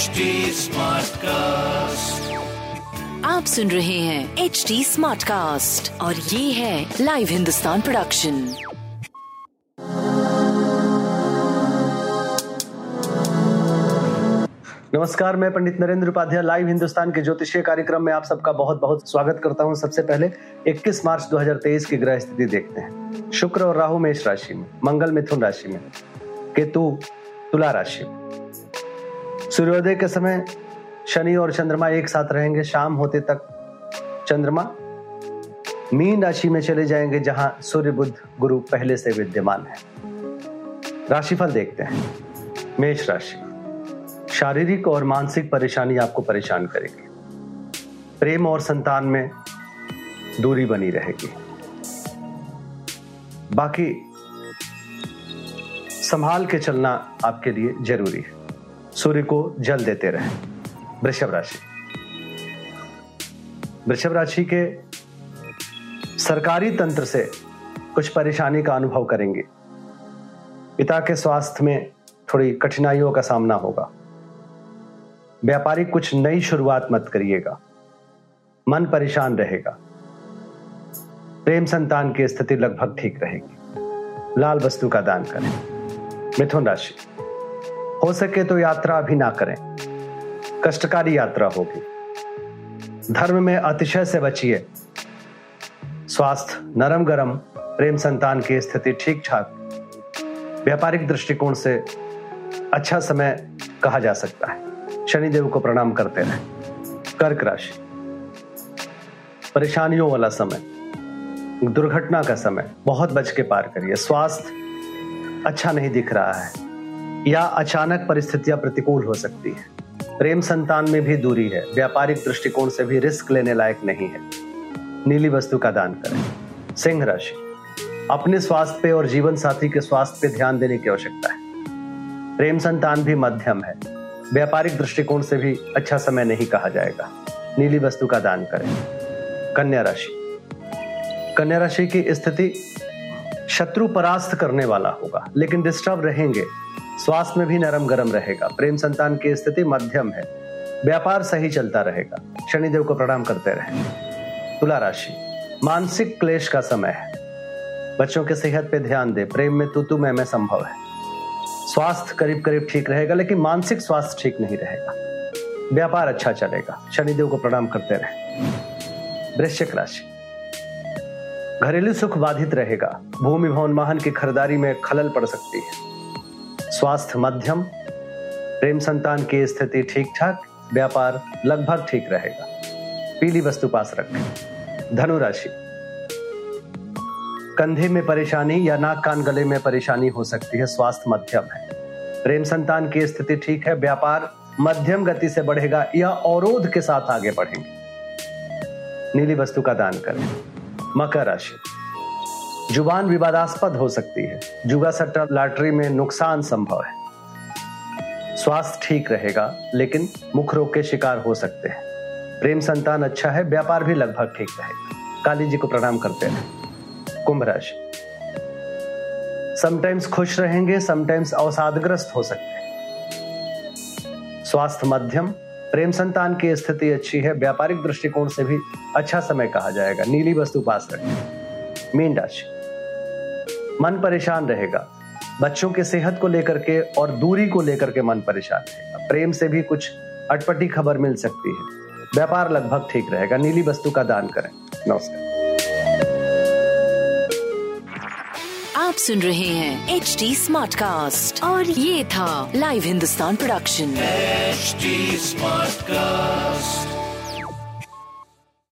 HD Smartcast. आप सुन रहे हैं एच डी स्मार्ट कास्ट और ये है लाइव हिंदुस्तान प्रोडक्शन नमस्कार मैं पंडित नरेंद्र उपाध्याय लाइव हिंदुस्तान के ज्योतिषीय कार्यक्रम में आप सबका बहुत बहुत स्वागत करता हूँ। सबसे पहले 21 मार्च 2023 की ग्रह स्थिति देखते हैं। शुक्र और राहु मेष राशि में मंगल मिथुन राशि में केतु तुला राशि में। सूर्योदय के समय शनि और चंद्रमा एक साथ रहेंगे। शाम होते तक चंद्रमा मीन राशि में चले जाएँगे, जहाँ सूर्य बुद्ध गुरु पहले से विद्यमान है। राशिफल देखते हैं। मेष राशि। शारीरिक और मानसिक परेशानी आपको परेशान करेगी। प्रेम और संतान में दूरी बनी रहेगी। बाकी, संभाल के चलना आपके लिए ज़रूरी है। सूर्य को जल देते रहे। वृषभ राशि। वृषभ राशि के सरकारी तंत्र से कुछ परेशानी का अनुभव करेंगे। पिता के स्वास्थ्य में थोड़ी कठिनाइयों का सामना होगा। व्यापारिक कुछ नई शुरुआत मत करिएगा। मन परेशान रहेगा। प्रेम संतान की स्थिति लगभग ठीक रहेगी। लाल वस्तु का दान करें। मिथुन राशि। हो सके तो यात्रा अभी ना करें। कष्टकारी यात्रा होगी। धर्म में अतिशय से बचिए। स्वास्थ्य, नरम गरम, प्रेम संतान की स्थिति ठीक ठाक। व्यापारिक दृष्टिकोण से अच्छा समय कहा जा सकता है। शनिदेव को प्रणाम करते रहे कर्क राशि। परेशानियों वाला समय। दुर्घटना का समय। बहुत बच के पार करिए। स्वास्थ्य अच्छा नहीं दिख रहा है। या अचानक परिस्थितियाँ प्रतिकूल हो सकती है। प्रेम संतान में भी दूरी है। व्यापारिक दृष्टिकोण से भी रिस्क लेने लायक नहीं है। नीली वस्तु का दान करें। सिंह राशि। अपने स्वास्थ्य पे और जीवन साथी के स्वास्थ्य पे ध्यान देने की आवश्यकता है। प्रेम संतान भी मध्यम है। व्यापारिक दृष्टिकोण से भी अच्छा समय नहीं कहा जाएगा। नीली वस्तु का दान करें। कन्या राशि। कन्या राशि की स्थिति शत्रु परास्त करने वाला होगा, लेकिन डिस्टर्ब रहेंगे। स्वास्थ्य में भी नरम गरम रहेगा। प्रेम संतान की स्थिति मध्यम है। व्यापार सही चलता रहेगा। शनिदेव को प्रणाम करते रहे। तुला राशि, मानसिक क्लेश का समय है। बच्चों के सेहत पे ध्यान दे। प्रेम में तू तू मैं मैं संभव है। स्वास्थ्य करीब करीब ठीक रहेगा, लेकिन मानसिक स्वास्थ्य ठीक नहीं रहेगा। व्यापार अच्छा चलेगा। शनिदेव को प्रणाम करते रहे। वृश्चिक राशि, घरेलू सुख बाधित रहेगा। भूमि भवन वाहन की खरीदारी में खलल पड़ सकती है। स्वास्थ्य मध्यम, प्रेम संतान की स्थिति ठीक ठाक व्यापार लगभग ठीक रहेगा। पीली वस्तु पास रखें। धनु राशि। कंधे में परेशानी या नाक कान गले में परेशानी हो सकती है, स्वास्थ्य मध्यम है। प्रेम संतान की स्थिति ठीक है, व्यापार मध्यम गति से बढ़ेगा या अवरोध के साथ आगे बढ़ेंगे। नीली वस्तु का दान करें। मकर राशि। ज़ुबान विवादास्पद हो सकती है। जुगा सट्टा लॉटरी में नुकसान संभव है। स्वास्थ्य ठीक रहेगा, लेकिन मुख रोग के शिकार हो सकते हैं। प्रेम संतान अच्छा है, व्यापार भी लगभग ठीक रहेगा। काली जी को प्रणाम करते हैं। कुंभ राशि। समटाइम्स खुश रहेंगे समटाइम्स अवसादग्रस्त हो सकते हैं। स्वास्थ्य मध्यम, प्रेम संतान की स्थिति अच्छी है, व्यापारिक दृष्टिकोण से भी अच्छा समय कहा जाएगा। नीली वस्तु पास रखें। मीन राशि। मन परेशान रहेगा। बच्चों के सेहत को लेकर के और दूरी को लेकर के मन परेशान रहेगा। प्रेम से भी कुछ अटपटी खबर मिल सकती है। व्यापार लगभग ठीक रहेगा। नीली वस्तु का दान करें। नमस्कार। आप सुन रहे हैं एच डी स्मार्ट कास्ट और ये था live Hindustan production HD Smartcast.